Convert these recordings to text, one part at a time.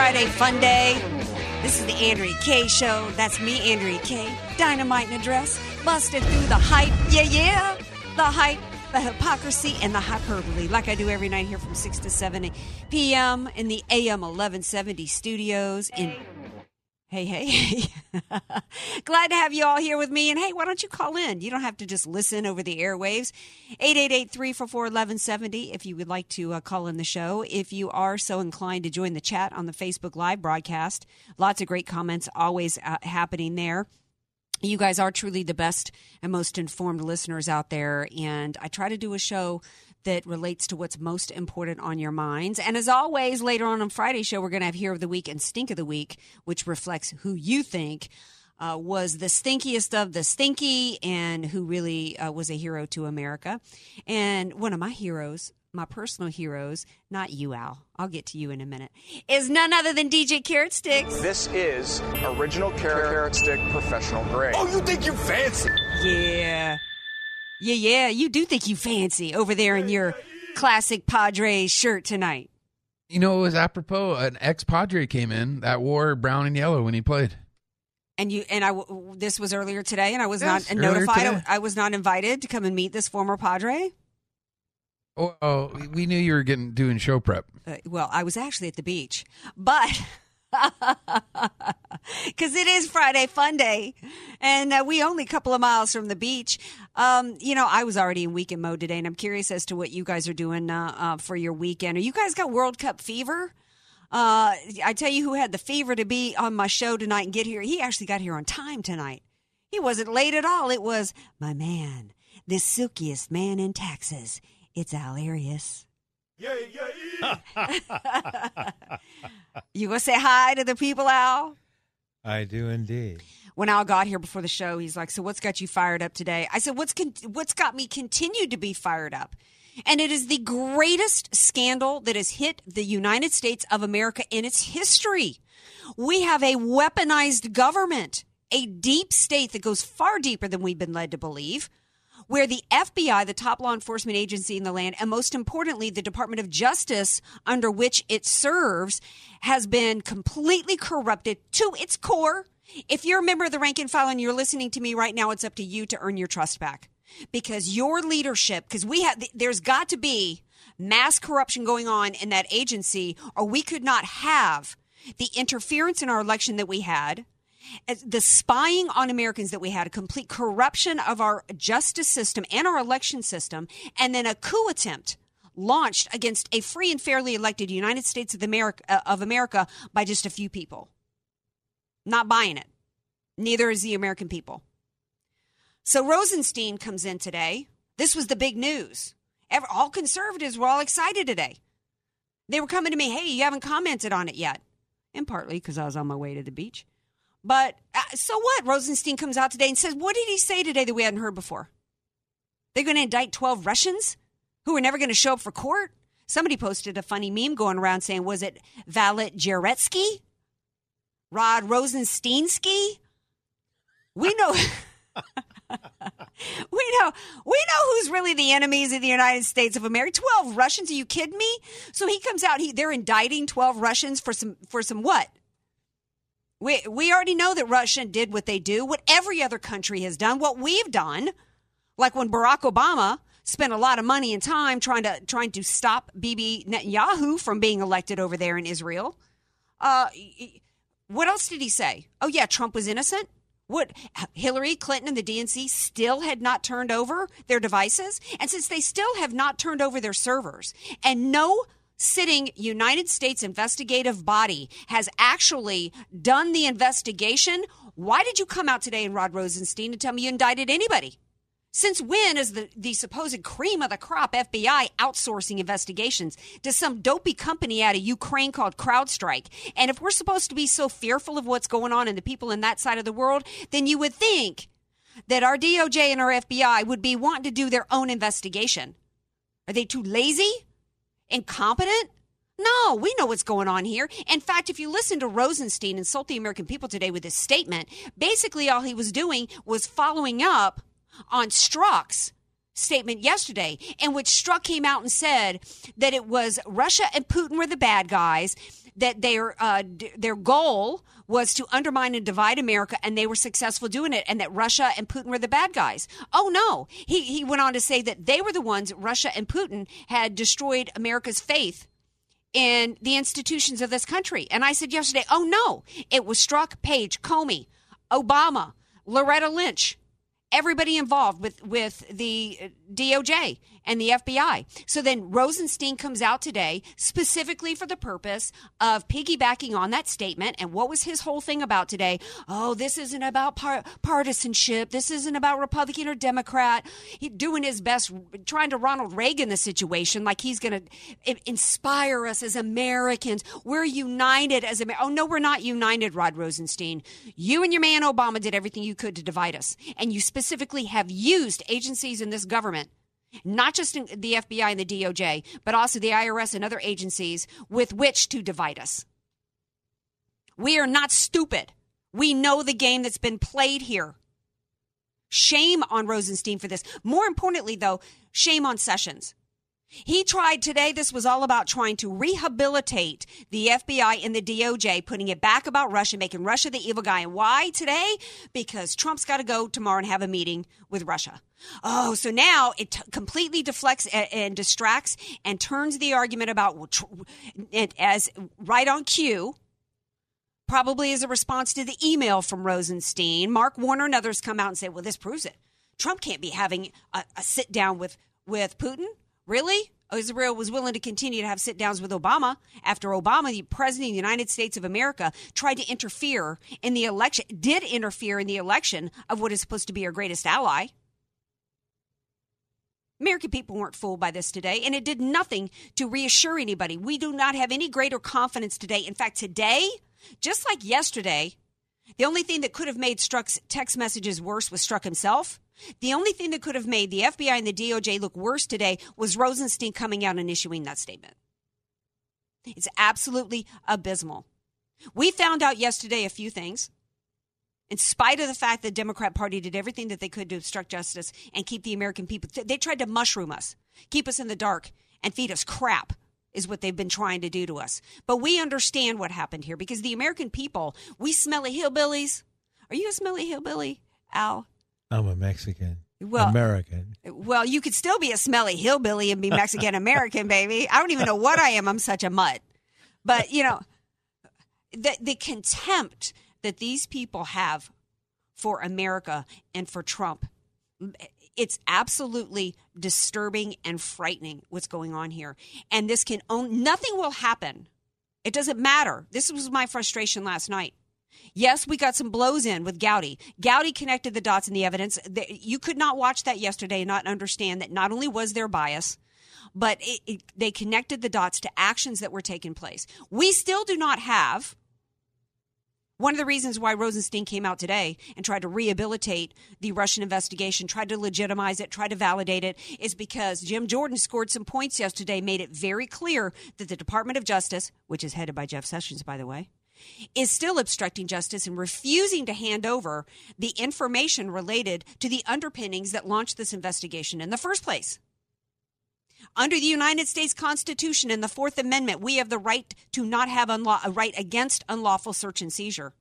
Friday, fun day. This is the Andrea Kaye Show. That's me, Andrea Kaye. Dynamite in a dress, busted through the hype. Yeah, yeah. The hype, the hypocrisy, and the hyperbole, like I do every night here from 6 to 7 p.m. in the AM 1170 studios in Hey, hey, hey. Glad to have you all here with me. And hey, why don't you call in? You don't have to just listen over the airwaves. 888 344 1170 if you would like to uh, call in the show. If you are so inclined to join the chat on the Facebook Live broadcast, lots of great comments always uh, happening there. You guys are truly the best and most informed listeners out there. And I try to do a show that relates to what's most important on your minds. And as always, later on on Friday's show, we're going to have Hero of the Week and Stink of the Week, which reflects who you think uh, was the stinkiest of the stinky and who really uh, was a hero to America. And one of my heroes, my personal heroes, not you, Al, I'll get to you in a minute, is none other than DJ Carrot Sticks. This is original carrot stick professional grade. Oh, you think you're fancy? Yeah. Yeah, yeah, you do think you fancy over there in your classic Padres shirt tonight. You know, it was apropos. An ex Padre came in that wore brown and yellow when he played. And you and I. This was earlier today, and I was Yes, not notified. today. I was not invited to come and meet this former Padre. Oh, oh, we knew you were getting doing show prep. Uh, well, I was actually at the beach, but because it is Friday Fun Day, and uh, we only a couple of miles from the beach. Um, you know, I was already in weekend mode today, and I'm curious as to what you guys are doing uh, uh, for your weekend. Are you guys got World Cup fever? Uh, I tell you, who had the fever to be on my show tonight and get here? He actually got here on time tonight. He wasn't late at all. It was my man, the silkiest man in Texas. It's Al. You gonna say hi to the people, Al? I do indeed. When Al got here before the show, he's like, "So what's got you fired up today?" I said, "What's con- what's got me continued to be fired up?" And it is the greatest scandal that has hit the United States of America in its history. We have a weaponized government, a deep state that goes far deeper than we've been led to believe where the FBI, the top law enforcement agency in the land, and most importantly, the Department of Justice under which it serves, has been completely corrupted to its core. If you're a member of the rank and file and you're listening to me right now, it's up to you to earn your trust back because your leadership, because we have, there's got to be mass corruption going on in that agency, or we could not have the interference in our election that we had the spying on Americans that we had, a complete corruption of our justice system and our election system, and then a coup attempt launched against a free and fairly elected United States of America, uh, of America by just a few people. Not buying it. Neither is the American people. So Rosenstein comes in today. This was the big news. All conservatives were all excited today. They were coming to me, hey, you haven't commented on it yet. And partly because I was on my way to the beach. But uh, so what? Rosenstein comes out today and says, What did he say today that we hadn't heard before? They're going to indict 12 Russians who are never going to show up for court? Somebody posted a funny meme going around saying, Was it Valet Jaretsky? Rod Rosensteinsky? We know. we know we know who's really the enemies of the United States of America. Twelve Russians? Are you kidding me? So he comes out. He they're indicting twelve Russians for some for some what? We we already know that Russia did what they do, what every other country has done, what we've done. Like when Barack Obama spent a lot of money and time trying to trying to stop Bibi Netanyahu from being elected over there in Israel. Uh, what else did he say? Oh yeah, Trump was innocent. What Hillary Clinton and the DNC still had not turned over their devices, and since they still have not turned over their servers, and no sitting United States investigative body has actually done the investigation, why did you come out today and Rod Rosenstein and tell me you indicted anybody? Since when is the, the supposed cream of the crop FBI outsourcing investigations to some dopey company out of Ukraine called CrowdStrike? And if we're supposed to be so fearful of what's going on in the people in that side of the world, then you would think that our DOJ and our FBI would be wanting to do their own investigation. Are they too lazy? Incompetent? No, we know what's going on here. In fact, if you listen to Rosenstein insult the American people today with his statement, basically all he was doing was following up on Strzok's statement yesterday, in which Strzok came out and said that it was Russia and Putin were the bad guys, that their uh, d- their goal was to undermine and divide America, and they were successful doing it, and that Russia and Putin were the bad guys. Oh no, he he went on to say that they were the ones Russia and Putin had destroyed America's faith in the institutions of this country. And I said yesterday, oh no, it was Strzok Page, Comey, Obama, Loretta Lynch everybody involved with with the DOJ and the FBI. So then Rosenstein comes out today specifically for the purpose of piggybacking on that statement. And what was his whole thing about today? Oh, this isn't about par- partisanship. This isn't about Republican or Democrat. He doing his best, trying to Ronald Reagan the situation, like he's going to inspire us as Americans. We're united as Americans. Oh no, we're not united, Rod Rosenstein. You and your man Obama did everything you could to divide us, and you specifically have used agencies in this government not just the FBI and the DOJ, but also the IRS and other agencies with which to divide us. We are not stupid. We know the game that's been played here. Shame on Rosenstein for this. More importantly, though, shame on Sessions. He tried today, this was all about trying to rehabilitate the FBI and the DOJ, putting it back about Russia, making Russia the evil guy. And why today? Because Trump's got to go tomorrow and have a meeting with Russia. Oh, so now it t- completely deflects and, and, distracts and turns the argument about it as right on cue. Probably as a response to the email from Rosenstein, Mark Warner and others come out and say, "Well, this proves it. Trump can't be having a, a sit down with with Putin." Really? Israel was willing to continue to have sit downs with Obama after Obama, the president of the United States of America, tried to interfere in the election, did interfere in the election of what is supposed to be our greatest ally. American people weren't fooled by this today, and it did nothing to reassure anybody. We do not have any greater confidence today. In fact, today, just like yesterday, the only thing that could have made Strzok's text messages worse was Strzok himself. The only thing that could have made the FBI and the DOJ look worse today was Rosenstein coming out and issuing that statement. It's absolutely abysmal. We found out yesterday a few things. In spite of the fact that the Democrat Party did everything that they could to obstruct justice and keep the American people, they tried to mushroom us, keep us in the dark, and feed us crap is what they've been trying to do to us. But we understand what happened here because the American people, we smelly hillbillies. Are you a smelly hillbilly, Al? I'm a Mexican. Well, American. Well, you could still be a smelly hillbilly and be Mexican American, baby. I don't even know what I am. I'm such a mutt. But, you know, the the contempt that these people have for America and for Trump it's absolutely disturbing and frightening what's going on here. And this can own nothing will happen. It doesn't matter. This was my frustration last night. Yes, we got some blows in with Gowdy. Gowdy connected the dots in the evidence. You could not watch that yesterday and not understand that not only was there bias, but it, it, they connected the dots to actions that were taking place. We still do not have one of the reasons why Rosenstein came out today and tried to rehabilitate the Russian investigation, tried to legitimize it, tried to validate it, is because Jim Jordan scored some points yesterday, made it very clear that the Department of Justice, which is headed by Jeff Sessions, by the way, is still obstructing justice and refusing to hand over the information related to the underpinnings that launched this investigation in the first place. Under the United States Constitution and the Fourth Amendment, we have the right to not have unlaw- a right against unlawful search and seizure.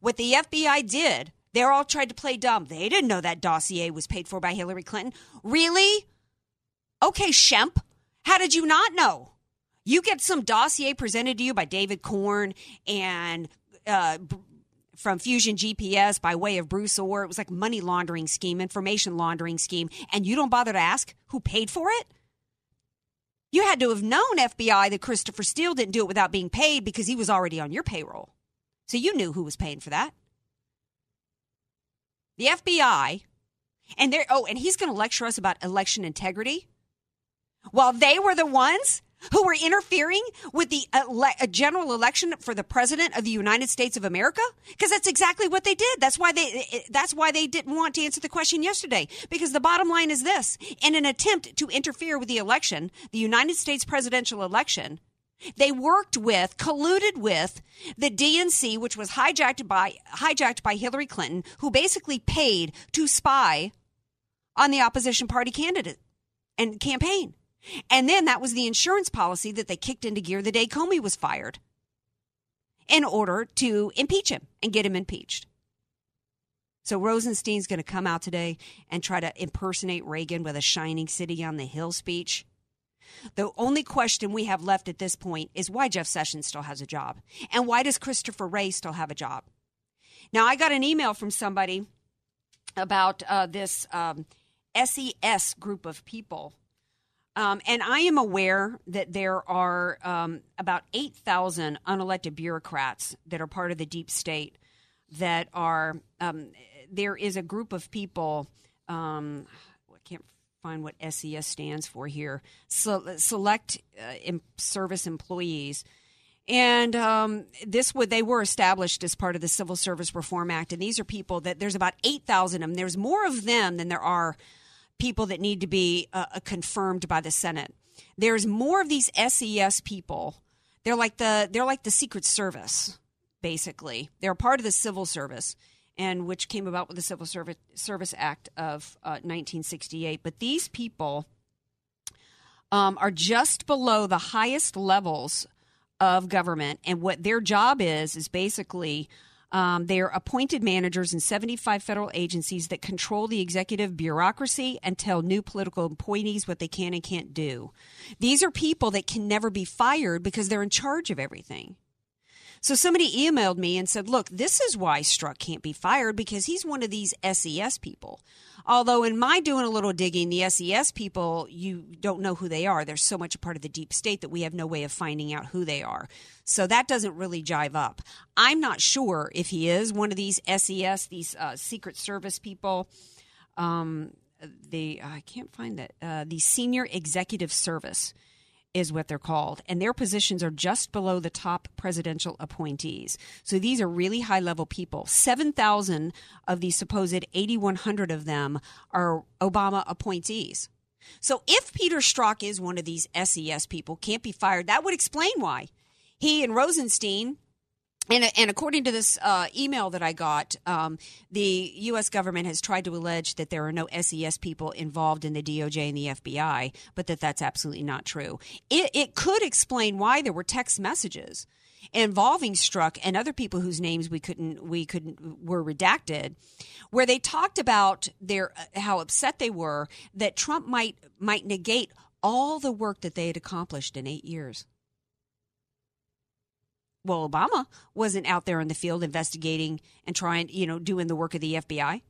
What the FBI did, they all tried to play dumb. They didn't know that dossier was paid for by Hillary Clinton. Really? Okay, Shemp, how did you not know? You get some dossier presented to you by David Corn and uh, from Fusion GPS by way of Bruce Ohr. It was like money laundering scheme, information laundering scheme, and you don't bother to ask who paid for it? You had to have known FBI that Christopher Steele didn't do it without being paid because he was already on your payroll. So you knew who was paying for that. The FBI, and they're, oh, and he's going to lecture us about election integrity. While they were the ones who were interfering with the ele- uh, general election for the president of the United States of America? Because that's exactly what they did. That's why they that's why they didn't want to answer the question yesterday. Because the bottom line is this. In an attempt to interfere with the election the United States presidential election they worked with, colluded with the DNC, which was hijacked by hijacked by Hillary Clinton, who basically paid to spy on the opposition party candidate and campaign. And then that was the insurance policy that they kicked into gear the day Comey was fired in order to impeach him and get him impeached. So Rosenstein's going to come out today and try to impersonate Reagan with a shining city on the hill speech. The only question we have left at this point is why Jeff Sessions still has a job and why does Christopher Wray still have a job? Now, I got an email from somebody about uh, this um, SES group of people um, and I am aware that there are um, about 8,000 unelected bureaucrats that are part of the deep state that are, um, there is a group of people, um, I can't find what SES stands for here, select uh, service employees. And um, this would they were established as part of the Civil Service Reform Act, and these are people that there's about eight thousand of them. There's more of them than there are people that need to be uh, uh, confirmed by the Senate. There's more of these SES people. They're like the they're like the Secret Service, basically. They're part of the civil service, and which came about with the Civil Service Service Act of uh, 1968. But these people um, are just below the highest levels of government, and what their job is is basically um, they are appointed managers in 75 federal agencies that control the executive bureaucracy and tell new political appointees what they can and can't do. These are people that can never be fired because they're in charge of everything. So somebody emailed me and said, look, this is why Strzok can't be fired because he's one of these SES people. Although, in my doing a little digging, the SES people, you don't know who they are. They're so much a part of the deep state that we have no way of finding out who they are. So that doesn't really jive up. I'm not sure if he is one of these SES, these uh, Secret Service people. Um, the I can't find that. Uh, the Senior Executive Service is what they're called, and their positions are just below the top presidential appointees. So these are really high level people. 7,000 of these supposed 8,100 of them are Obama appointees. So if Peter Strzok is one of these SES people, can't be fired, that would explain why he and Rosenstein and, and, according to this uh, email that I got, um, the U.S. government has tried to allege that there are no SES people involved in the DOJ and the FBI, but that that's absolutely not true. It, it could explain why there were text messages involving Strzok and other people whose names we couldn't we couldn't were redacted, where they talked about their uh, how upset they were that Trump might might negate all the work that they had accomplished in eight years well, Obama wasn't out there in the field investigating and trying, you know, doing the work of the FBI.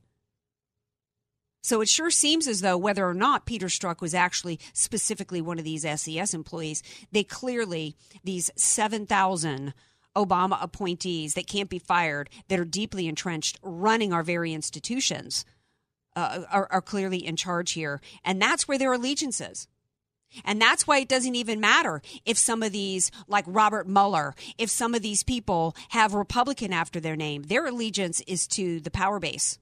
So it sure seems as though whether or not Peter Strzok was actually specifically one of these SES employees, they clearly, these 7,000 Obama appointees that can't be fired, that are deeply entrenched, running our very institutions, uh, are, are clearly in charge here. And that's where their allegiance is. And that's why it doesn't even matter if some of these, like Robert Mueller, if some of these people have Republican after their name. Their allegiance is to the power base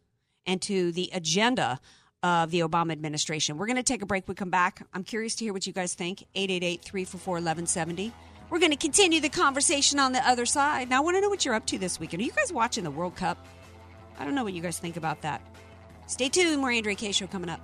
and to the agenda of the Obama administration. We're going to take a break. We come back. I'm curious to hear what you guys think. 888 344 1170. We're going to continue the conversation on the other side. Now, I want to know what you're up to this weekend. Are you guys watching the World Cup? I don't know what you guys think about that. Stay tuned. More Andrea Kaye. Show coming up.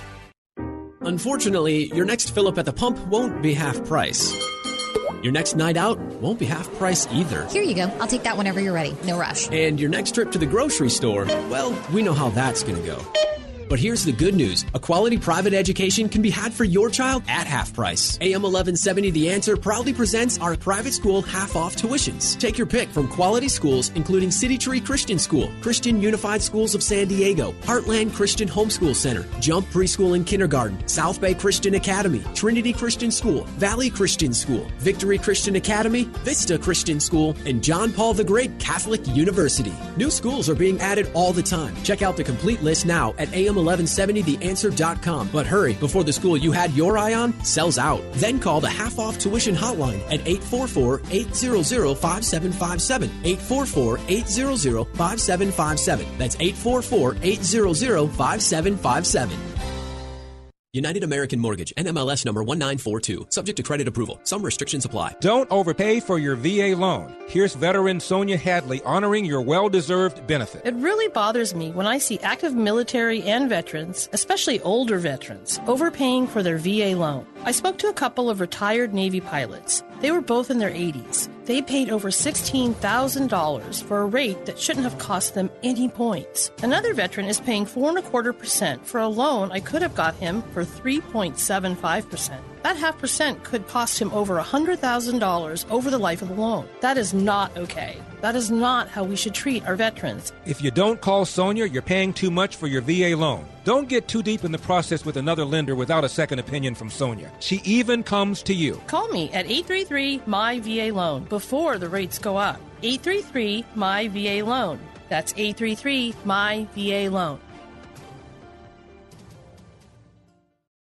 Unfortunately, your next fill up at the pump won't be half price. Your next night out won't be half price either. Here you go. I'll take that whenever you're ready. No rush. And your next trip to the grocery store, well, we know how that's going to go. But here's the good news a quality private education can be had for your child at half price. AM 1170 The Answer proudly presents our private school half off tuitions. Take your pick from quality schools, including City Tree Christian School, Christian Unified Schools of San Diego, Heartland Christian Homeschool Center, Jump Preschool and Kindergarten, South Bay Christian Academy, Trinity Christian School, Valley Christian School, Victory Christian Academy, Vista Christian School, and John Paul the Great Catholic University. New schools are being added all the time. Check out the complete list now at AM 1170theanswer.com. But hurry, before the school you had your eye on sells out. Then call the half off tuition hotline at 844 800 5757. 844 800 5757. That's 844 800 5757. United American Mortgage, NMLS number 1942, subject to credit approval. Some restrictions apply. Don't overpay for your VA loan. Here's veteran Sonia Hadley honoring your well deserved benefit. It really bothers me when I see active military and veterans, especially older veterans, overpaying for their VA loan. I spoke to a couple of retired Navy pilots. They were both in their 80s. They paid over $16,000 for a rate that shouldn't have cost them any points. Another veteran is paying four and a quarter percent for a loan I could have got him for 3.75%. That half percent could cost him over $100,000 over the life of the loan. That is not okay. That is not how we should treat our veterans. If you don't call Sonia, you're paying too much for your VA loan. Don't get too deep in the process with another lender without a second opinion from Sonia. She even comes to you. Call me at 833 My VA Loan before the rates go up. 833 My VA Loan. That's 833 My VA Loan.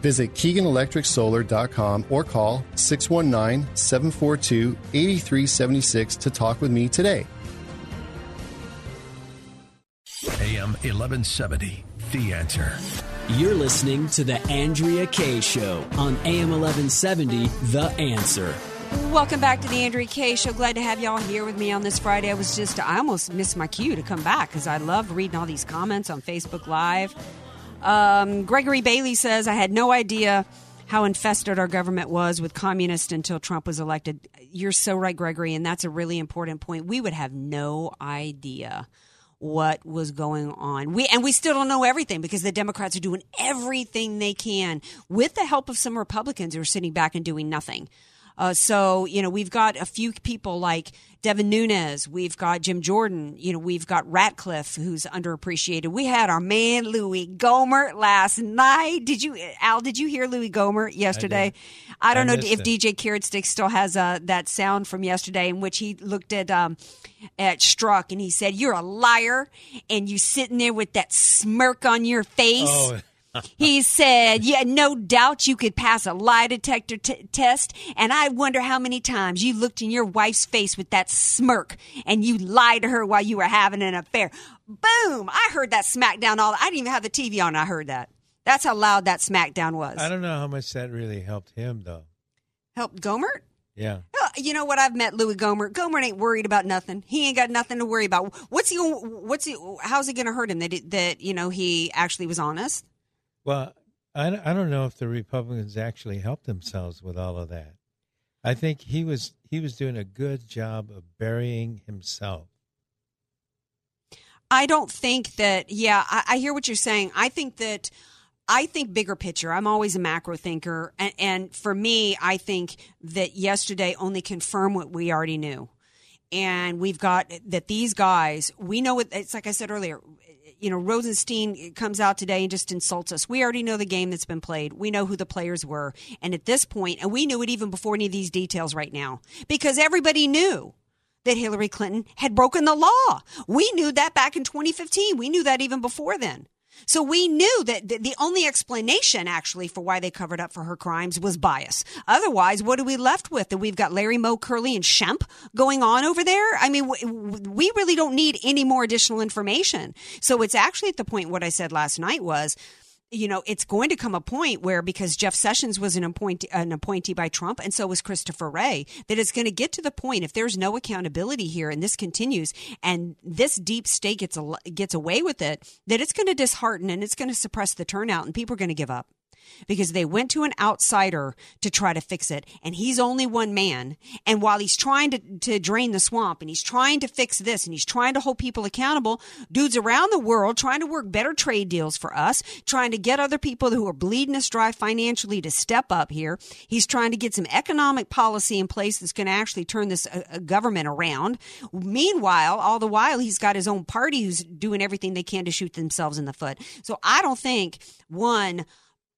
Visit KeeganElectricSolar.com or call 619 742 8376 to talk with me today. AM 1170, The Answer. You're listening to The Andrea Kaye Show on AM 1170, The Answer. Welcome back to the Andrea Kaye Show. Glad to have y'all here with me on this Friday. I was just, I almost missed my cue to come back because I love reading all these comments on Facebook Live. Um, Gregory Bailey says, I had no idea how infested our government was with communists until Trump was elected. You're so right, Gregory, and that's a really important point. We would have no idea what was going on. We and we still don't know everything because the Democrats are doing everything they can with the help of some Republicans who are sitting back and doing nothing. Uh, so, you know, we've got a few people like Devin Nunes. We've got Jim Jordan. You know, we've got Ratcliffe, who's underappreciated. We had our man Louis Gohmert last night. Did you, Al? Did you hear Louis Gohmert yesterday? I, I don't I know if it. DJ Carrot Stick still has uh, that sound from yesterday, in which he looked at um, at Strzok and he said, "You're a liar," and you sitting there with that smirk on your face. Oh he said, Yeah, no doubt you could pass a lie detector t- test. And I wonder how many times you looked in your wife's face with that smirk and you lied to her while you were having an affair. Boom! I heard that smackdown all. I didn't even have the TV on. I heard that. That's how loud that smackdown was. I don't know how much that really helped him, though. Helped Gohmert? Yeah. You know what? I've met Louis Gohmert. Gohmert ain't worried about nothing. He ain't got nothing to worry about. What's he? What's he? How's he going to hurt him? That that you know he actually was honest. Well, I, I don't know if the Republicans actually helped themselves with all of that. I think he was he was doing a good job of burying himself. I don't think that. Yeah, I, I hear what you're saying. I think that. I think bigger picture. I'm always a macro thinker, and, and for me, I think that yesterday only confirmed what we already knew and we've got that these guys we know what it's like i said earlier you know, Rosenstein comes out today and just insults us. We already know the game that's been played. We know who the players were. And at this point, and we knew it even before any of these details right now, because everybody knew that Hillary Clinton had broken the law. We knew that back in 2015. We knew that even before then. So we knew that the only explanation actually for why they covered up for her crimes was bias. Otherwise, what are we left with? That we've got Larry Moe, Curly, and Shemp going on over there? I mean, we really don't need any more additional information. So it's actually at the point what I said last night was you know, it's going to come a point where because Jeff Sessions was an appointee, an appointee by Trump, and so was Christopher Wray, that it's going to get to the point if there's no accountability here, and this continues, and this deep state gets a, gets away with it, that it's going to dishearten and it's going to suppress the turnout, and people are going to give up because they went to an outsider to try to fix it. And he's only one man. And while he's trying to, to drain the swamp and he's trying to fix this and he's trying to hold people accountable, dudes around the world trying to work better trade deals for us, trying to get other people who are bleeding us dry financially to step up here. He's trying to get some economic policy in place that's going to actually turn this uh, uh, government around. Meanwhile, all the while, he's got his own party who's doing everything they can to shoot themselves in the foot. So I don't think one,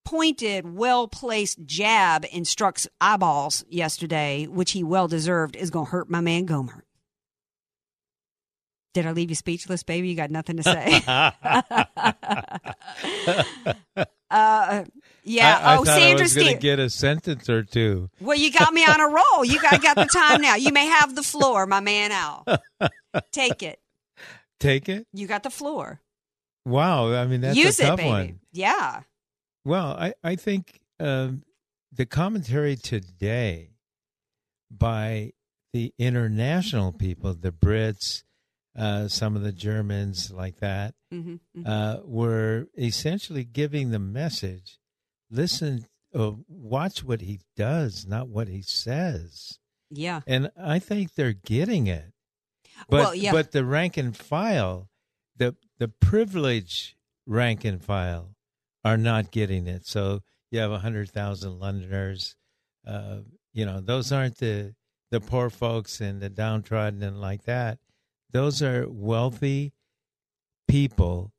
pointed, well placed jab in Strzok's eyeballs yesterday, which he well deserved, is going to hurt my man Gohmert. Did I leave you speechless, baby? You got nothing to say. uh, yeah. I, I oh, Sandra gonna get a sentence or two. Well, you got me on a roll. You got, got the time now. You may have the floor, my man Al. Take it. Take it. You got the floor. Wow. I mean, that's Use a it, tough baby. one. Yeah. Well, I, I think um, the commentary today by the international people, the Brits, uh, some of the Germans, like that, Mhm, mhm. Uh, were essentially giving the message listen, uh, watch what he does, not what he says. Yeah. And I think they're getting it. But, Well, yeah. but the rank and file, the the privileged rank and file, are not getting it. So you have a hundred thousand Londoners. Uh, you know, those aren't the the poor folks and the downtrodden and like that. Those are wealthy people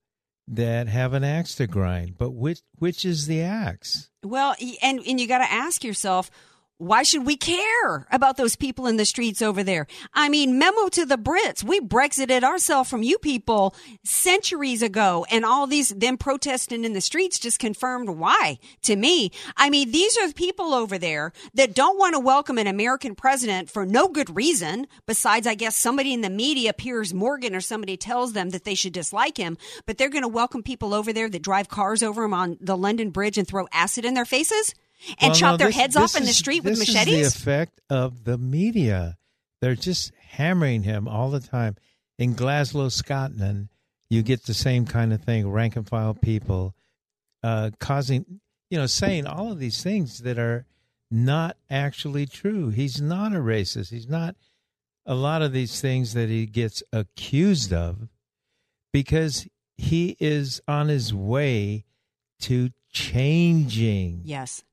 that have an axe to grind. But which which is the axe? Well, and and you got to ask yourself, why should we care about those people in the streets over there? I mean, memo to the Brits. We Brexited ourselves from you people centuries ago and all these, them protesting in the streets just confirmed why to me. I mean, these are the people over there that don't want to welcome an American president for no good reason. Besides, I guess somebody in the media, Piers Morgan or somebody tells them that they should dislike him, but they're going to welcome people over there that drive cars over them on the London Bridge and throw acid in their faces and Well, chop no, their this- heads this off in the street with machetes? this? Is the effect of the media. They're just hammering him all the time. In Glasgow, Scotland, you get the same kind of thing. Rank and file people uh, causing, you know, saying all of these things that are not actually true. He's not a racist. He's not a lot of these things that he gets accused of because he is on his way to changing yes.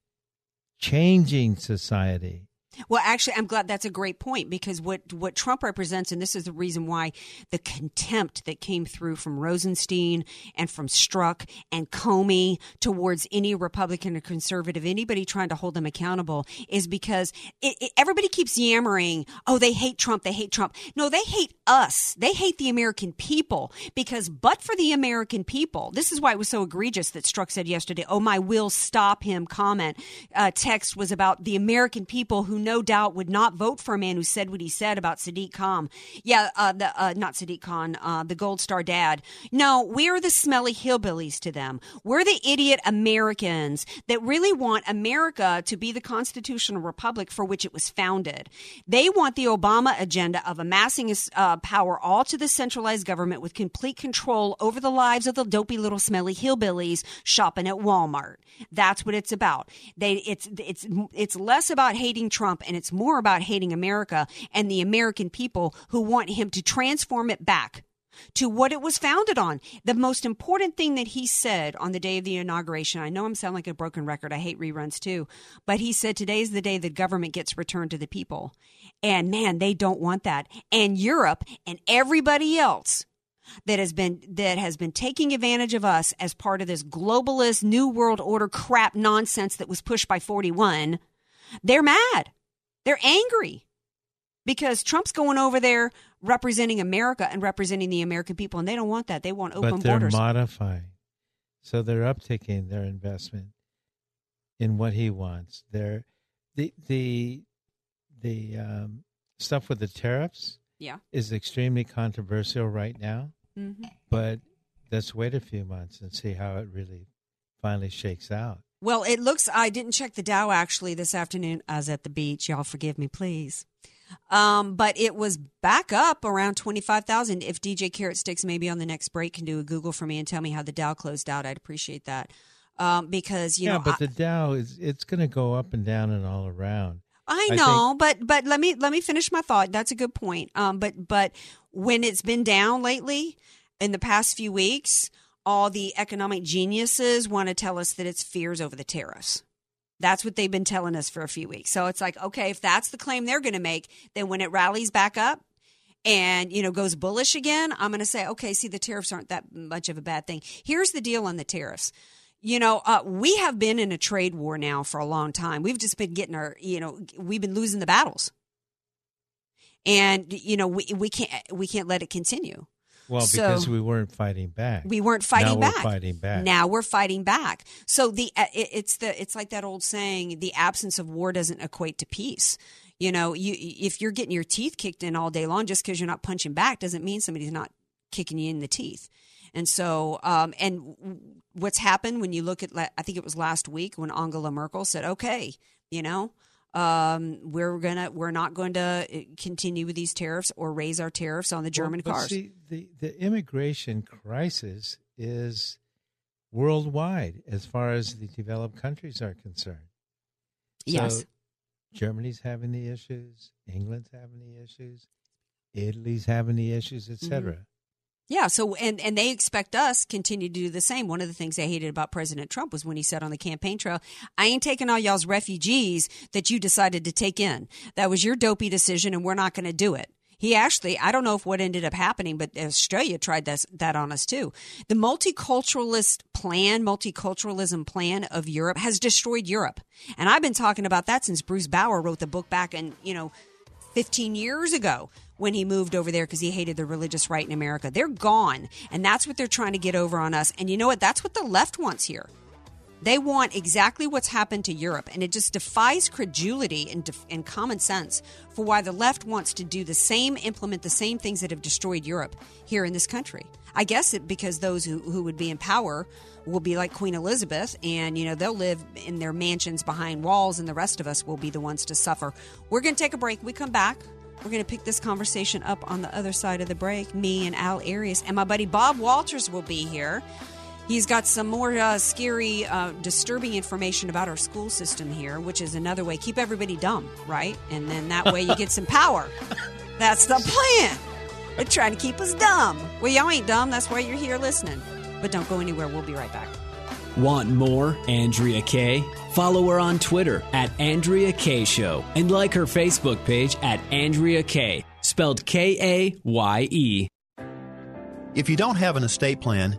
Changing society. Well, actually, I'm glad that's a great point because what what Trump represents, and this is the reason why the contempt that came through from Rosenstein and from Strzok and Comey towards any Republican or conservative, anybody trying to hold them accountable, is because it, it, everybody keeps yammering, "Oh, they hate Trump. They hate Trump." No, they hate us. They hate the American people because, but for the American people, this is why it was so egregious that Strzok said yesterday, "Oh, my will stop him." Comment uh, text was about the American people who no doubt would not vote for a man who said what he said about Sadiq Khan. Yeah, uh, the uh, not Sadiq Khan, uh, the Gold Star dad. No, we're the smelly hillbillies to them. We're the idiot Americans that really want America to be the constitutional republic for which it was founded. They want the Obama agenda of amassing uh, power all to the centralized government with complete control over the lives of the dopey little smelly hillbillies shopping at Walmart. That's what it's about. They it's it's it's less about hating Trump and it's more about hating America and the American people who want him to transform it back to what it was founded on. The most important thing that he said on the day of the inauguration, I know I'm sounding like a broken record. I hate reruns too, but he said today is the day the government gets returned to the people. And man, they don't want that. And Europe and everybody else that has been that has been taking advantage of us as part of this globalist new world order crap nonsense that was pushed by 41 they're mad they're angry because Trump's going over there representing America and representing the American people and they don't want that. They want open but they're borders. modifying. So they're uptaking their investment in what he wants. They're the the the um, stuff with the tariffs yeah. is extremely controversial right now mm-hmm. but let's wait a few months and see how it really finally shakes out. Well, it looks, I didn't check the Dow actually this afternoon. I was at the beach. Y'all forgive me, please. Um, but it was back up around 25,000. If DJ Carrot Sticks maybe on the next break can do a Google for me and tell me how the Dow closed out, I'd appreciate that. Um, because, you yeah, know, but I, the Dow is it's going to go up and down and all around. I I know, but but let me let me finish my thought. That's a good point. Um, but but when it's been down lately in the past few weeks, all the economic geniuses want to tell us that it's fears over the tariffs. That's what they've been telling us for a few weeks. So it's like, okay, if that's the claim they're going to make, then when it rallies back up and you know goes bullish again, I'm going to say, okay, see, the tariffs aren't that much of a bad thing. Here's the deal on the tariffs you know, uh, we have been in a trade war now for a long time. We've just been getting our, you know, we've been losing the battles, and you know, we we can't we can't let it continue. Well, So- because we weren't fighting back. We weren't fighting now back. We're fighting back. Now we're fighting back. So the uh, it, it's the it's like that old saying: the absence of war doesn't equate to peace. You know, you if you're getting your teeth kicked in all day long, just because you're not punching back doesn't mean somebody's not kicking you in the teeth. And so, um, and what's happened when you look at, I think it was last week when Angela Merkel said, "Okay, you know, um, we're gonna, we're not going to uh, continue with these tariffs or raise our tariffs on the German Well, cars." See, the the immigration crisis is worldwide as far as the developed countries are concerned. Yes. Germany's having the issues, England's having the issues, Italy's having the issues, etc. Mm-hmm. Yeah, so and and they expect us continue to do the same. One of the things they hated about President Trump was when he said on the campaign trail, "I ain't taking all y'all's refugees that you decided to take in. That was your dopey decision, and we're not going to do it." He actually, I don't know if what ended up happening, but Australia tried this, that on us too. The multiculturalist plan, multiculturalism plan of Europe has destroyed Europe. And I've been talking about that since Bruce Bawer wrote the book back in, you know, 15 years ago when he moved over there because he hated the religious right in America. They're gone. And that's what they're trying to get over on us. And you know what? That's what the left wants here. They want exactly what's happened to Europe, and it just defies credulity and, def- and common sense for why the left wants to do the same, implement the same things that have destroyed Europe here in this country. I guess it because those who, who would be in power will be like Queen Elizabeth, and you know they'll live in their mansions behind walls, and the rest of us will be the ones to suffer. We're going to take a break. We come back. We're going to pick this conversation up on the other side of the break. Me and Al Arias and my buddy Bob Walters will be here. He's got some more uh, scary, uh, disturbing information about our school system here, which is another way keep everybody dumb, right? And then that way you get some power. That's the plan. They're trying to keep us dumb. Well, y'all ain't dumb. That's why you're here listening. But don't go anywhere. We'll be right back. Want more Andrea Kaye? Follow her on Twitter at Andrea Kaye Show and like her Facebook page at Andrea Kaye, spelled K A Y E. If you don't have an estate plan,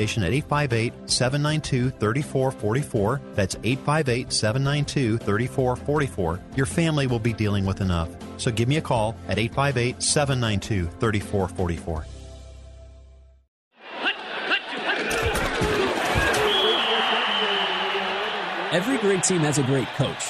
at 858 792 3444. That's 858 792 3444. Your family will be dealing with enough. So give me a call at 858 792 3444. Every great team has a great coach.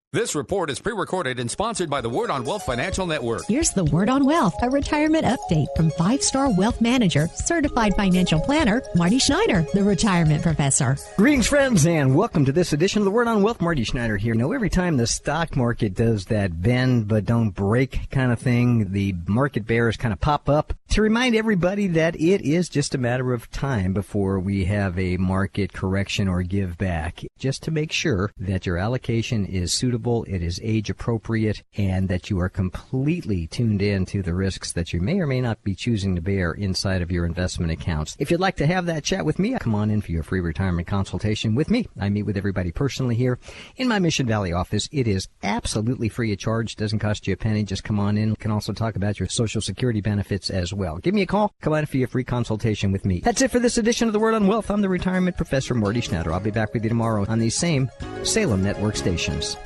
This report is pre recorded and sponsored by the Word on Wealth Financial Network. Here's the Word on Wealth, a retirement update from five star wealth manager, certified financial planner, Marty Schneider, the retirement professor. Greetings, friends, and welcome to this edition of the Word on Wealth. Marty Schneider here. Now, every time the stock market does that bend but don't break kind of thing, the market bears kind of pop up to remind everybody that it is just a matter of time before we have a market correction or give back. Just to make sure that your allocation is suitable, it is age appropriate, and that you are completely tuned in to the risks that you may or may not be choosing to bear inside of your investment accounts. If you'd like to have that chat with me, come on in for your free retirement consultation with me. I meet with everybody personally here in my Mission Valley office. It is absolutely free of charge, doesn't cost you a penny. Just come on in. We can also talk about your Social Security benefits as well. Give me a call. Come on in for your free consultation with me. That's it for this edition of the Word on Wealth. I'm the retirement professor Marty Schneider. I'll be back with you tomorrow on these same Salem network stations.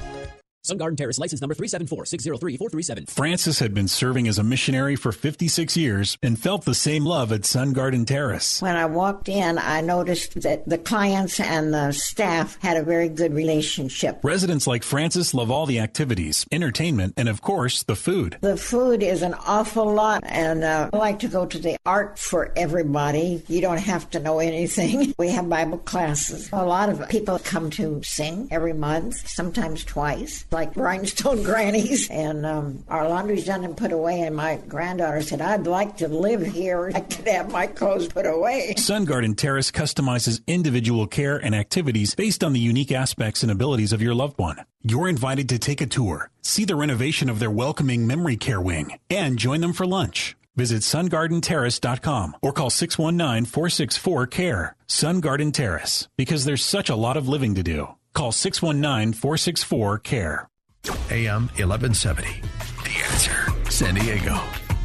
Sun Garden Terrace, license number 374-603-437. Francis had been serving as a missionary for 56 years and felt the same love at Sun Garden Terrace. When I walked in, I noticed that the clients and the staff had a very good relationship. Residents like Francis love all the activities, entertainment, and of course, the food. The food is an awful lot, and uh, I like to go to the art for everybody. You don't have to know anything. We have Bible classes. A lot of people come to sing every month, sometimes twice like rhinestone grannies. And um, our laundry's done and put away. And my granddaughter said, I'd like to live here. I could have my clothes put away. Sun Garden Terrace customizes individual care and activities based on the unique aspects and abilities of your loved one. You're invited to take a tour, see the renovation of their welcoming memory care wing, and join them for lunch. Visit sungardenterrace.com or call 619-464-CARE. Sun Garden Terrace, because there's such a lot of living to do. Call 619 464 CARE. AM 1170. The answer. San Diego.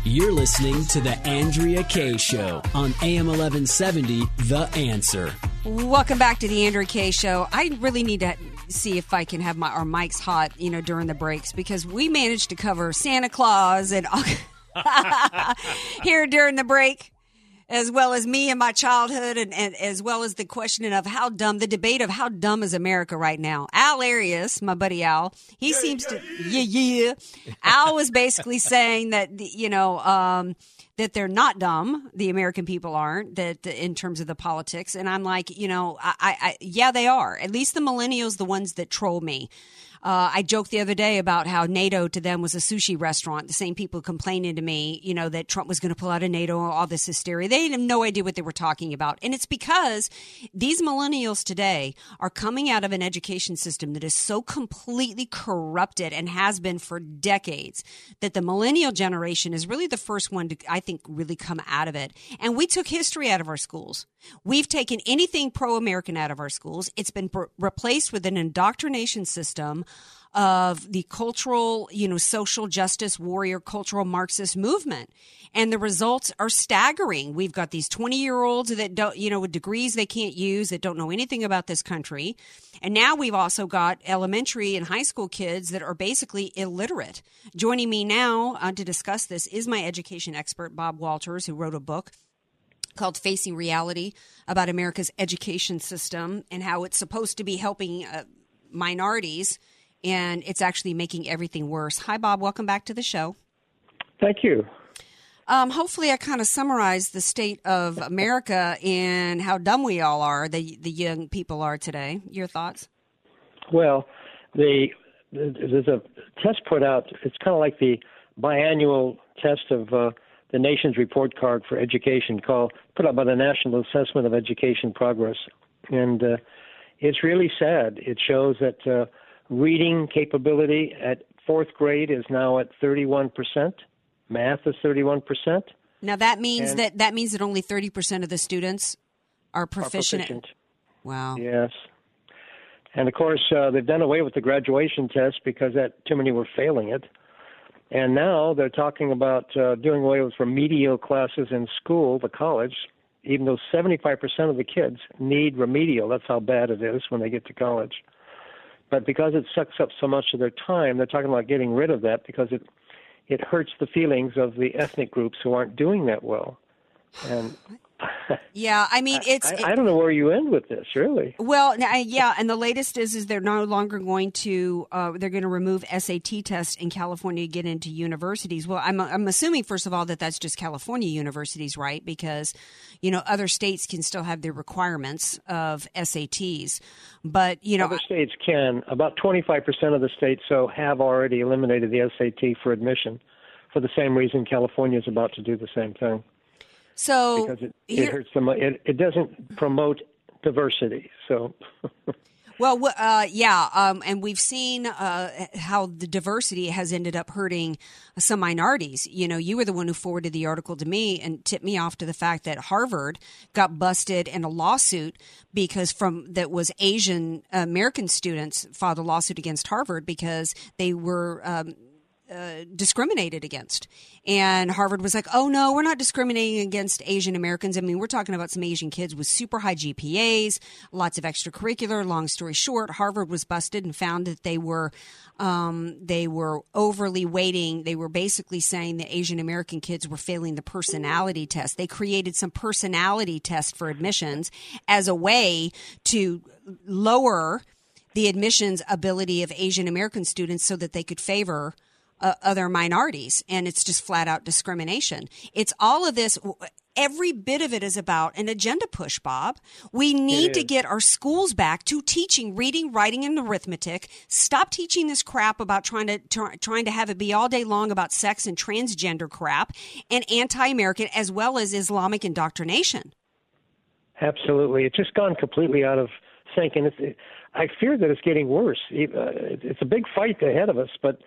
You're listening to The Andrea Kaye Show on AM 1170. The answer. Welcome back to The Andrea Kaye Show. I really need to see if I can have my our mics hot, you know, during the breaks because we managed to cover Santa Claus and here during the break as well as me and my childhood, and, and, as well as the questioning of how dumb, the debate of how dumb is America right now. Al Arias, my buddy Al, he seems to yeah yeah. Al was basically saying that the- you know um, that they're not dumb. The American people aren't. That in terms of the politics, and I'm like, you know, I, I yeah, they are. At least the millennials, the ones that troll me. Uh, I joked the other day about how NATO to them was a sushi restaurant. The same people complaining to me, you know, that Trump was going to pull out of NATO, all this hysteria. They have no idea what they were talking about. And it's because these millennials today are coming out of an education system that is so completely corrupted and has been for decades that the millennial generation is really the first one to, I think, really come out of it. And we took history out of our schools. We've taken anything pro American out of our schools. It's been br- replaced with an indoctrination system of the cultural, you know, social justice warrior cultural Marxist movement. And the results are staggering. We've got these 20 year olds that don't, you know, with degrees they can't use, that don't know anything about this country. And now we've also got elementary and high school kids that are basically illiterate. Joining me now uh, to discuss this is my education expert, Bob Walters, who wrote a book called Facing Reality about America's education system and how it's supposed to be helping uh, minorities and it's actually making everything worse. Hi, Bob. Welcome back to the show. Thank you. Um, hopefully, I kind of summarized the state of America and how dumb we all are, the the young people are today. Your thoughts? Well, the there's a test put out. It's kind of like the biannual test of uh, the nation's report card for education, called put out by the National Assessment of Education Progress, and uh, it's really sad. It shows that uh, reading capability at fourth grade is now at 31 percent. Math is 31 percent. Now that means that that means that only thirty percent of the students are proficient. proficient. Wow. Yes. And of course, uh, they've done away with the graduation test because that too many were failing it. And now they're talking about uh, doing away with remedial classes in school, the college, even though 75% of the kids need remedial. That's how bad it is when they get to college. But because it sucks up so much of their time, they're talking about getting rid of that because it it hurts the feelings of the ethnic groups who aren't doing that well. And Yeah, I mean it's. I, I don't know where you end with this, really. Well, yeah, and the latest is is they're no longer going to uh, they're going to remove SAT tests in California to get into universities. Well, I'm I'm assuming first of all that that's just California universities, right? Because you know other states can still have their requirements of SATs, but you know Other states can. About 25% of the states so have already eliminated the SAT for admission, for the same reason California is about to do the same thing so because it, it here- hurts them. It, it doesn't promote diversity. So Well, uh, yeah, um, and we've seen uh, how the diversity has ended up hurting some minorities. You know, you were the one who forwarded the article to me and tipped me off to the fact that Harvard got busted in a lawsuit because from that was Asian American students filed a lawsuit against Harvard because they were. Um, uh, discriminated against. And Harvard was like, oh no, we're not discriminating against Asian Americans. I mean, we're talking about some Asian kids with super high GPAs, lots of extracurricular. Long story short, Harvard was busted and found that they were, um, they were overly weighting. They were basically saying that Asian American kids were failing the personality test. They created some personality test for admissions as a way to lower the admissions ability of Asian American students so that they could favor uh, other minorities. And it's just flat out discrimination. It's all of this. Every bit of it is about an agenda push, Bob. We need to get our schools back to teaching reading, writing, and arithmetic. Stop teaching this crap about trying to try, trying to have it be all day long about sex and transgender crap and anti-American as well as Islamic indoctrination. absolutely, it's just gone completely out of sync, and it's. It, I fear that it's getting worse. Uh, It's a big fight ahead of us, but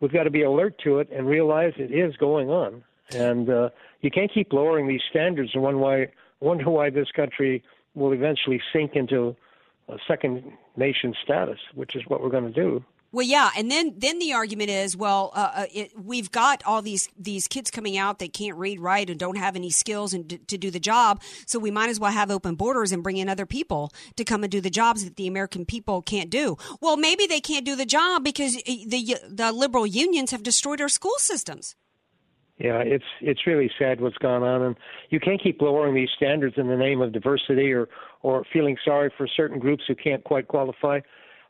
we've got to be alert to it and realize it is going on. And uh, you can't keep lowering these standards and one why, wonder why this country will eventually sink into a second nation status, which is what we're going to do. Well, yeah, and then then the argument is, well, uh, uh, it, we've got all these these kids coming out that can't read, write, and don't have any skills and d- to do the job. So we might as well have open borders and bring in other people to come and do the jobs that the American people can't do. Well, maybe they can't do the job because uh, the the liberal unions have destroyed our school systems. Yeah, it's it's really sad what's gone on, and you can't keep lowering these standards in the name of diversity or or feeling sorry for certain groups who can't quite qualify.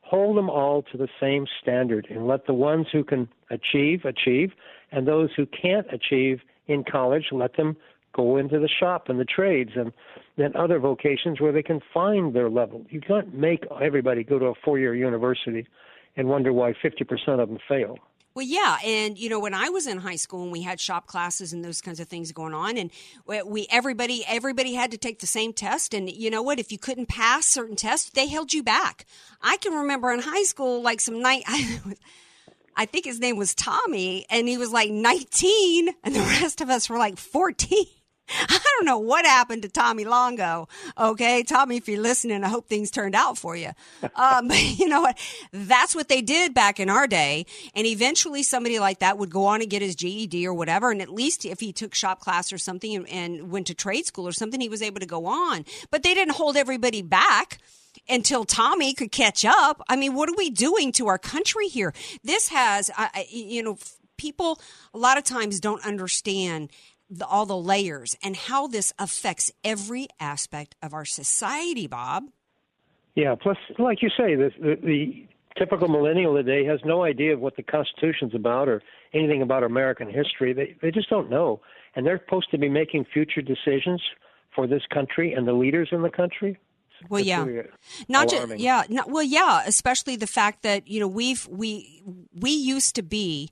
Hold them all to the same standard and let the ones who can achieve achieve and those who can't achieve in college let them go into the shop and the trades and then other vocations where they can find their level. You can't make everybody go to a four-year university and wonder why 50% of them fail. Well, yeah, and you know when I was in high school and we had shop classes and those kinds of things going on, and we everybody everybody had to take the same test, and you know what? If you couldn't pass certain tests, they held you back. I can remember in high school, like some night. I think his name was Tommy, and he was like 19, and the rest of us were like 14. I don't know what happened to Tommy Longo. Okay, Tommy, if you're listening, I hope things turned out for you. Um, you know what? That's what they did back in our day. And eventually, somebody like that would go on and get his GED or whatever. And at least if he took shop class or something and, and went to trade school or something, he was able to go on. But they didn't hold everybody back until Tommy could catch up. I mean, what are we doing to our country here? This has, uh, you know, people a lot of times don't understand the, all the layers and how this affects every aspect of our society, Bob. Yeah, plus, like you say, the, the, the typical millennial today has no idea of what the Constitution's about or anything about American history. They they just don't know, and they're supposed to be making future decisions for this country and the leaders in the country. Well, yeah, really not just yeah, not, well, yeah, especially the fact that you know we've we we used to be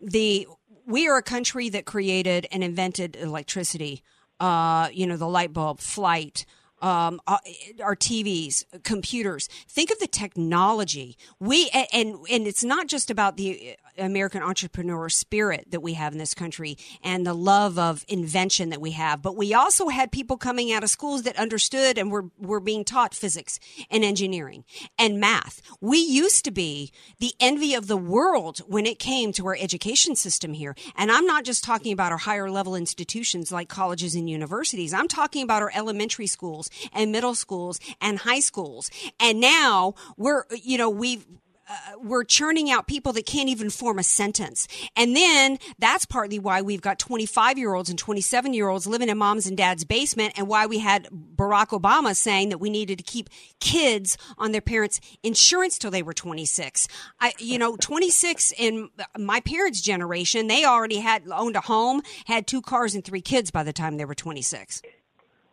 the we are a country that created and invented electricity. Uh, you know, the light bulb, flight, um, uh, our TVs, computers. Think of the technology. We and and it's not just about the American entrepreneur spirit that we have in this country and the love of invention that we have, but we also had people coming out of schools that understood and were were being taught physics and engineering and math. We used to be the envy of the world when it came to our education system here. And I'm not just talking about our higher level institutions like colleges and universities. I'm talking about our elementary schools and middle schools and high schools. And now we're, you know, we've, uh, we're churning out people that can't even form a sentence. And then that's partly why we've got 25 year olds and 27 year olds living in mom's and dad's basement and why we had Barack Obama saying that we needed to keep kids on their parents' insurance till they were 26. I, you know, 26 in my parents' generation, they already had owned a home, had two cars and three kids by the time they were 26.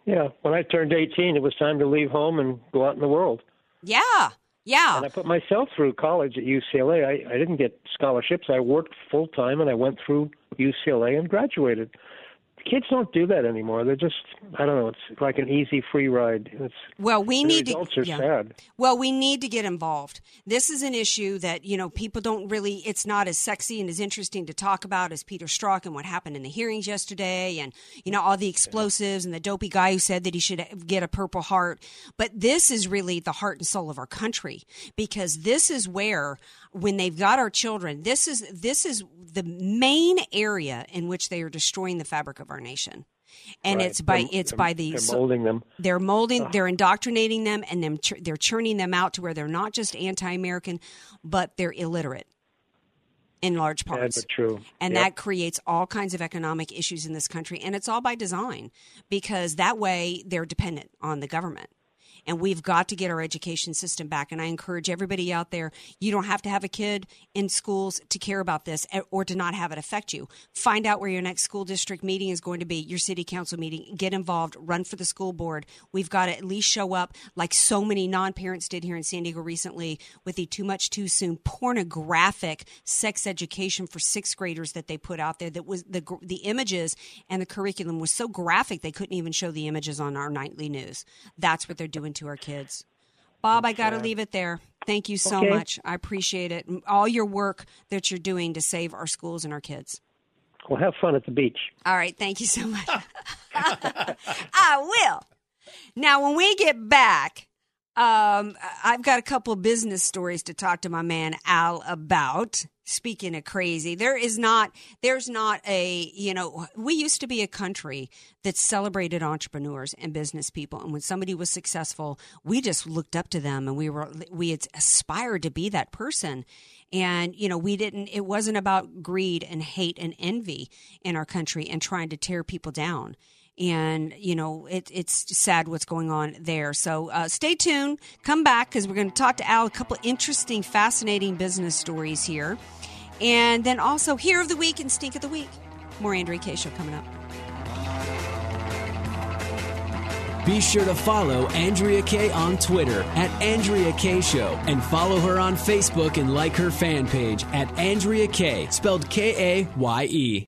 Yeah, when I turned 18, it was time to leave home and go out in the world. Yeah. Yeah. And I put myself through college at UCLA. I, I didn't get scholarships. I worked full time and I went through UCLA and graduated. Kids don't do that anymore. They're just I don't know. It's like an easy free ride. It's Well, we need results to are yeah. sad. Well, we need to get involved. This is an issue that, you know, people don't really it's not as sexy and as interesting to talk about as Peter Strzok and what happened in the hearings yesterday and, you know, all the explosives and the dopey guy who said that he should get a purple heart. But this is really the heart and soul of our country because this is where when they've got our children, this is this is the main area in which they are destroying the fabric of our nation. And Right. it's by They're- it's they're- by the they're molding them. they're molding, Ugh. they're indoctrinating them, and them ch- they're churning them out to where they're not just anti-American, but they're illiterate in large parts. but true. And Yep. that creates all kinds of economic issues in this country, and it's all by design because that way they're dependent on the government. And we've got to get our education system back. And I encourage everybody out there you don't have to have a kid in schools to care about this eh, or to not have it affect you. Find out where your next school district meeting is going to be, your city council meeting. Get involved, run for the school board. We've got to at least show up like so many non parents did here in San Diego recently with the too much too soon pornographic sex education for sixth graders that they put out there that was the, the images and the curriculum was so graphic they couldn't even show the images on our nightly news. That's what they're doing to our kids. Bob, I got to leave it there. Thank you so Okay. much. I appreciate it. All your work that you're doing to save our schools and our kids. Well, have fun at the beach. All right. Thank you so much. I will. Now, when we get back, um, I've got a couple of business stories to talk to my man Al about. Speaking of crazy, there is not, there's not a, you know, we used to be a country that celebrated entrepreneurs and business people. And when somebody was successful, we just looked up to them and we were, we had aspired to be that person. And, you know, we didn't, it wasn't about greed and hate and envy in our country and trying to tear people down and you know it, it's sad what's going on there. So uh, stay tuned. Come back because we're going to talk to Al a couple interesting, fascinating business stories here, and then also Hero of the Week and Stink of the Week. More Andrea Kaye show coming up. Be sure to follow Andrea Kaye on Twitter at Andrea Kaye Show and follow her on Facebook and like her fan page at Andrea Kaye, spelled K A Y E.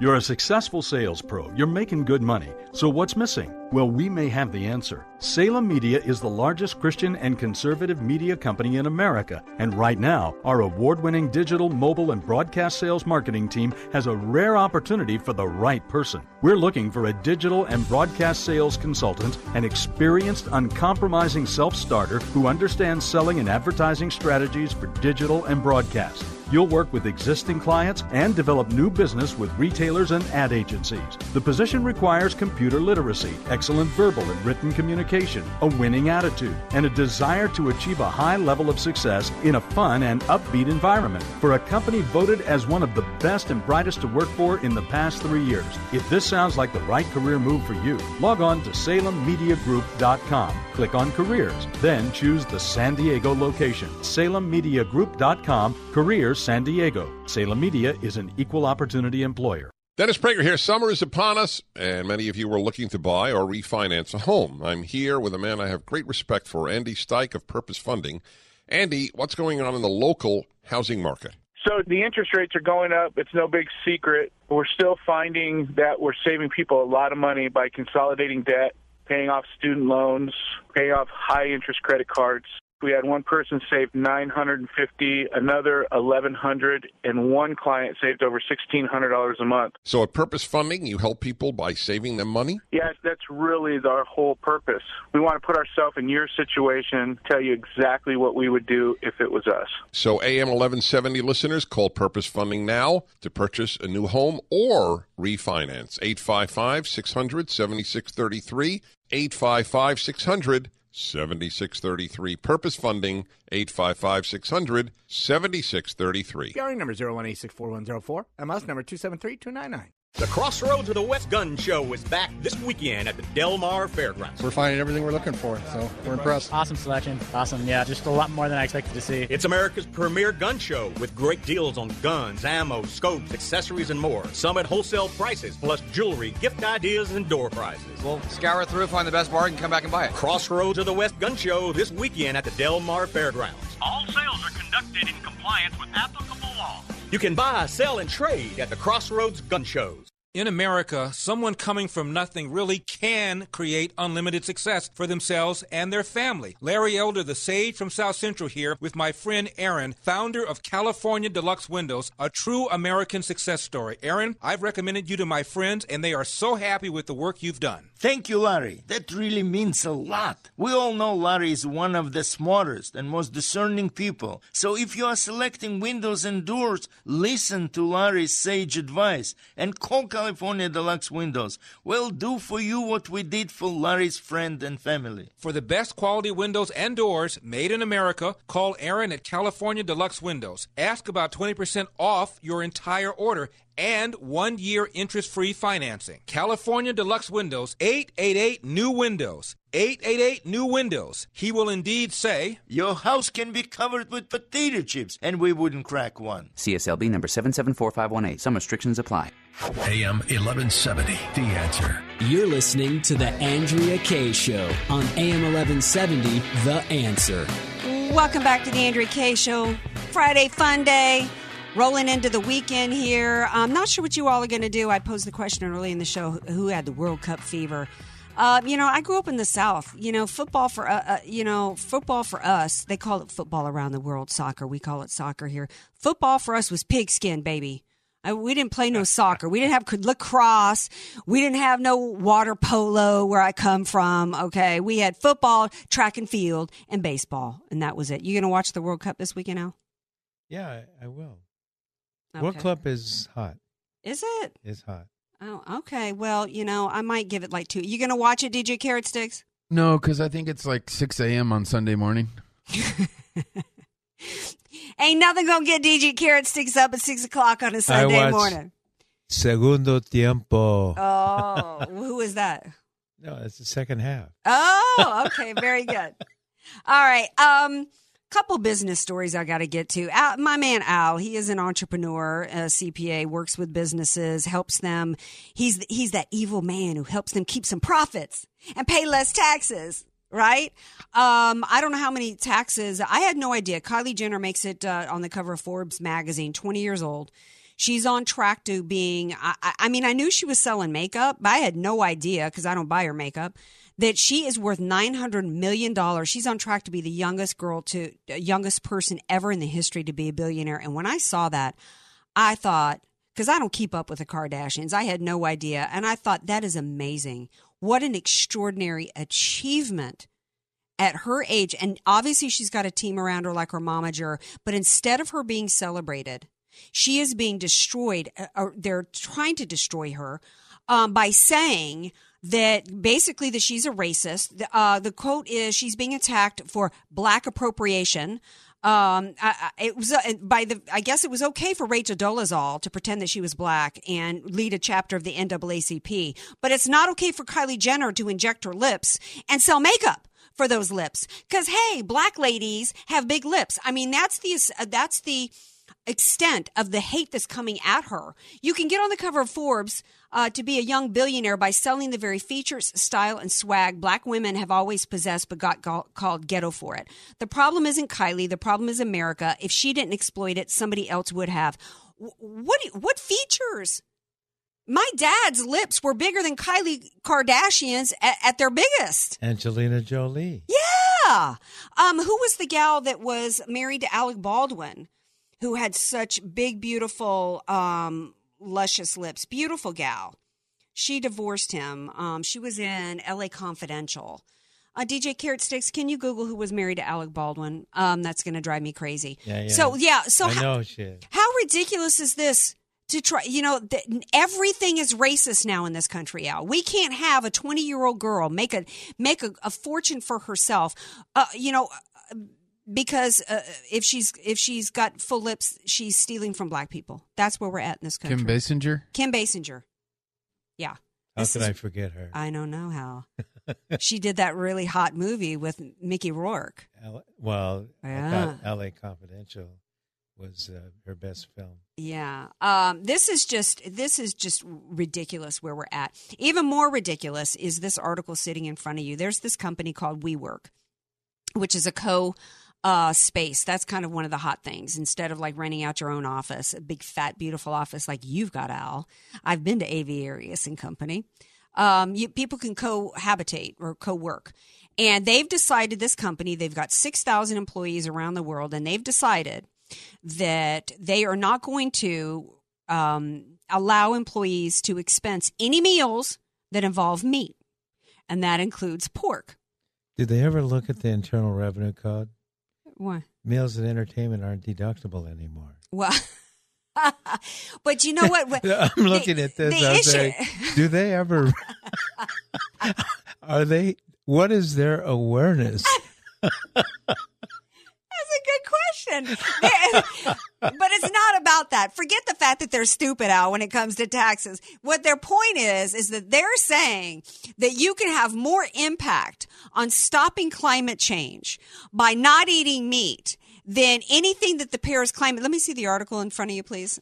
You're a successful sales pro. You're making good money. So what's missing? Well, we may have the answer. Salem Media is the largest Christian and conservative media company in America. And right now, our award winning digital, mobile, and broadcast sales marketing team has a rare opportunity for the right person. We're looking for a digital and broadcast sales consultant, an experienced, uncompromising self starter who understands selling and advertising strategies for digital and broadcast. You'll work with existing clients and develop new business with retailers and ad agencies. The position requires computer literacy, excellent verbal and written communication, a winning attitude, and a desire to achieve a high level of success in a fun and upbeat environment for a company voted as one of the best and brightest to work for in the past three years. If this sounds like the right career move for you, log on to salemmediagroup.com, click on careers, then choose the San Diego location, salemmediagroup.com, careers San Diego. Salem Media is an equal opportunity employer. Dennis Prager here. Summer is upon us, and many of you are looking to buy or refinance a home. I'm here with a man I have great respect for, Andy Steich of Purpose Funding. Andy, what's going on in the local housing market? So the interest rates are going up. It's no big secret. We're still finding that we're saving people a lot of money by consolidating debt, paying off student loans, paying off high interest credit cards. We had one person save 950, another 1100, and one client saved over $1600 a month. So at Purpose Funding, you help people by saving them money? Yes, that's really our whole purpose. We want to put ourselves in your situation, tell you exactly what we would do if it was us. So AM 1170 listeners, call Purpose Funding now to purchase a new home or refinance. 855 600 7633. 855 600 7633. Purpose Funding, 855 600 7633. PRA number 018641004, MS number 273299. The Crossroads of the West Gun Show is back this weekend at the Del Mar Fairgrounds. We're finding everything we're looking for, so we're impressed. Awesome selection. Awesome. Yeah, just a lot more than I expected to see. It's America's premier gun show with great deals on guns, ammo, scopes, accessories, and more. Some at wholesale prices, plus jewelry, gift ideas, and door prizes. We'll scour through, find the best bargain, come back and buy it. Crossroads of the West Gun Show this weekend at the Del Mar Fairgrounds. All sales are conducted in compliance with applicable law. You can buy, sell, and trade at the Crossroads Gun Shows. In America, someone coming from nothing really can create unlimited success for themselves and their family. Larry Elder, the sage from South Central here with my friend Aaron, founder of California Deluxe Windows, a true American success story. Aaron, I've recommended you to my friends and they are so happy with the work you've done. Thank you, Larry. That really means a lot. We all know Larry is one of the smartest and most discerning people. So if you are selecting windows and doors, listen to Larry's sage advice and call California Deluxe Windows. We'll do for you what we did for Larry's friend and family. For the best quality windows and doors made in America, call Aaron at California Deluxe Windows. Ask about 20% off your entire order and one year interest free financing. California Deluxe Windows, 888 New Windows. 888 New Windows. He will indeed say, Your house can be covered with potato chips, and we wouldn't crack one. CSLB number 774518. Some restrictions apply. AM 1170, The Answer. You're listening to The Andrea Kaye Show on AM 1170, The Answer. Welcome back to the Andrea Kaye Show. Friday fun day. Rolling into the weekend here. I'm not sure what you all are going to do. I posed the question early in the show who had the World Cup fever. Uh, you know, I grew up in the South. You know, football for uh, uh, you know football for us. They call it football around the world. Soccer, we call it soccer here. Football for us was pigskin, baby. I, we didn't play no soccer. We didn't have lacrosse. We didn't have no water polo where I come from. Okay. We had football, track and field, and baseball. And that was it. You going to watch the World Cup this weekend, Al? Yeah, I, I will. Okay. World Cup is hot. Is it? It's hot. Oh, okay. Well, you know, I might give it like two. You going to watch it, DJ Carrot Sticks? No, because I think it's like 6 a.m. on Sunday morning. Ain't nothing gonna get DJ Carrot Sticks up at six o'clock on a Sunday I watch morning. Segundo tiempo. Oh, who is that? No, it's the second half. Oh, okay, very good. All right, um, couple business stories I got to get to. Al, my man Al, he is an entrepreneur, a CPA, works with businesses, helps them. He's he's that evil man who helps them keep some profits and pay less taxes. Right? Um, I don't know how many taxes. I had no idea. Kylie Jenner makes it uh, on the cover of Forbes magazine. Twenty years old. She's on track to being. I, I- I mean, I knew she was selling makeup, but I had no idea because I don't buy her makeup that she is worth nine hundred million dollars. She's on track to be the youngest girl to uh, youngest person ever in the history to be a billionaire. And when I saw that, I thought because I don't keep up with the Kardashians, I had no idea, and I thought that is amazing. What an extraordinary achievement at her age. And obviously, she's got a team around her like her momager. But instead of her being celebrated, she is being destroyed. uh, Or they're trying to destroy her um, by saying that basically that she's a racist. The, uh, the quote is she's being attacked for black appropriation. Um, I, I- it was uh, by the. I guess it was okay for Rachel Dolezal to pretend that she was black and lead a chapter of the NAACP, but it's not okay for Kylie Jenner to inject her lips and sell makeup for those lips. Because hey, black ladies have big lips. I mean, that's the uh, that's the extent of the hate that's coming at her. You can get on the cover of Forbes uh, to be a young billionaire by selling the very features, style, and swag black women have always possessed but got called ghetto for it. The problem isn't Kylie. The problem is America. If she didn't exploit it, somebody else would have. Wh- What what features? My dad's lips were bigger than Kylie Kardashian's at, at their biggest. Angelina Jolie. Yeah. Um, who was the gal that was married to Alec Baldwin, who had such big, beautiful, um, luscious lips? Beautiful gal. She divorced him. Um, she was in L.A. Confidential. Uh, DJ Carrot Sticks, can you Google who was married to Alec Baldwin? Um, that's going to drive me crazy. Yeah, yeah. So yeah, so I how, know shit. how ridiculous is this to try? You know, th- everything is racist now in this country. Al, we can't have a twenty-year-old girl make a make a, a fortune for herself. Uh, you know, uh, because uh, if she's if she's got full lips, she's stealing from black people. That's where we're at in this country. Kim Basinger? Kim Basinger. Yeah. How This could is- I forget her? I don't know how. she did that really hot movie with Mickey Rourke. L- well, Yeah. L.A. Confidential was uh, her best film. Yeah. Um, this is just this is just ridiculous where we're at. Even more ridiculous is this article sitting in front of you. There's this company called WeWork, which is a co uh, space. That's kind of one of the hot things. Instead of like renting out your own office, a big fat beautiful office like you've got, Al. I've been to AV Arias and Company. Um, you, people can cohabitate or co-work. And they've decided this company, they've got 6,000 employees around the world, and they've decided that they are not going to um, allow employees to expense any meals that involve meat, and that includes pork. Did they ever look at the Internal Revenue Code? Why? Meals and entertainment aren't deductible anymore. Well, but you know what? I'm looking at this. the I'm issue- saying, do they ever? are they? What is their awareness? Good question. But it's not about that. Forget the fact that they're stupid, Al, when it comes to taxes. What their point is, is that they're saying that you can have more impact on stopping climate change by not eating meat than anything that the Paris climate. Let me see the article in front of you, please,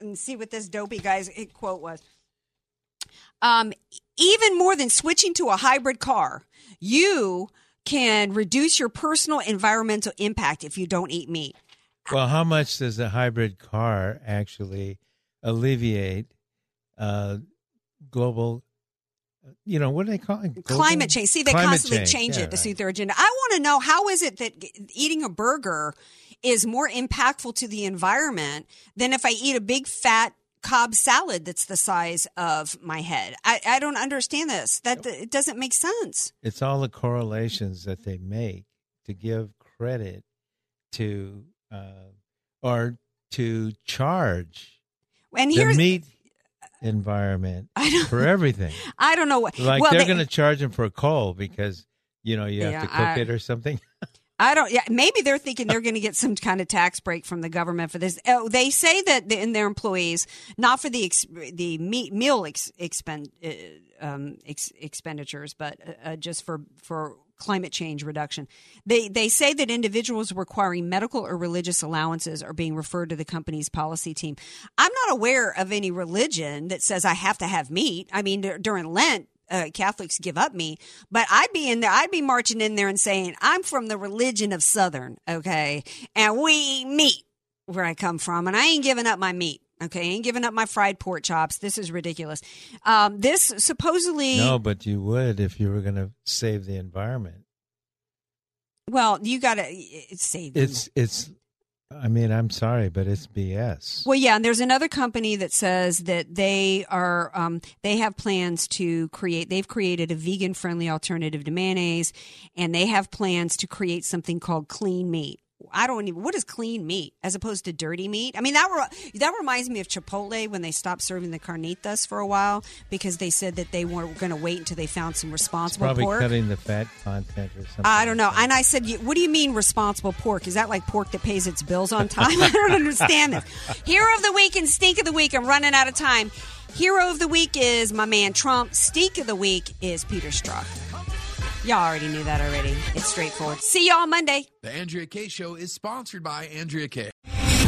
and see what this dopey guy's quote was. Um, even more than switching to a hybrid car, you can reduce your personal environmental impact if you don't eat meat. well, how much does a hybrid car actually alleviate uh, global? You know what do they call it? Global- climate change. See, they Climate constantly change. change Yeah, it to right. suit their agenda. I want to know how is it that eating a burger is more impactful to the environment than if I eat a big fat Cobb salad that's the size of my head. I, I don't understand this. That it doesn't make sense. It's all the correlations that they make to give credit to uh, or to charge And the meat environment for everything. I don't know what. Like well, they're they- going to charge them for coal because you know you have Yeah, to cook I- it or something. I don't. Yeah, maybe they're thinking they're going to get some kind of tax break from the government for this. Oh, they say that the, in their employees, not for the ex, the meat, meal ex, expend, uh, um, ex, expenditures, but uh, uh, just for for climate change reduction. They they say that individuals requiring medical or religious allowances are being referred to the company's policy team. I'm not aware of any religion that says I have to have meat. I mean, dur- during Lent, uh, Catholics give up me, but I'd be in there, I'd be marching in there and saying, I'm from the religion of Southern, okay? And we eat meat where I come from, and I ain't giving up my meat. Okay, I ain't giving up my fried pork chops. This is ridiculous. Um, this supposedly, no, but you would if you were going to save the environment. well, you got to say It's it's. I mean, I'm sorry, but it's BS. Well, yeah, and there's another company that says that they are um, they have plans to create. They've created a vegan friendly alternative to mayonnaise, and they have plans to create something called clean meat. I don't even what is clean meat as opposed to dirty meat. I mean that re- that reminds me of Chipotle when they stopped serving the carnitas for a while because they said that they weren't going to wait until they found some It's responsible probably pork. cutting the fat content or something. I don't know. And I said, "What do you mean responsible pork? Is that like pork that pays its bills on time?" I don't understand this. Hero of the week and stink of the week. I'm running out of time. Hero of the week is my man Trump. Stink of the week is Peter Strzok. Y'all already knew that already. It's straightforward. See y'all Monday. The Andrea Kaye Show is sponsored by Andrea Kaye.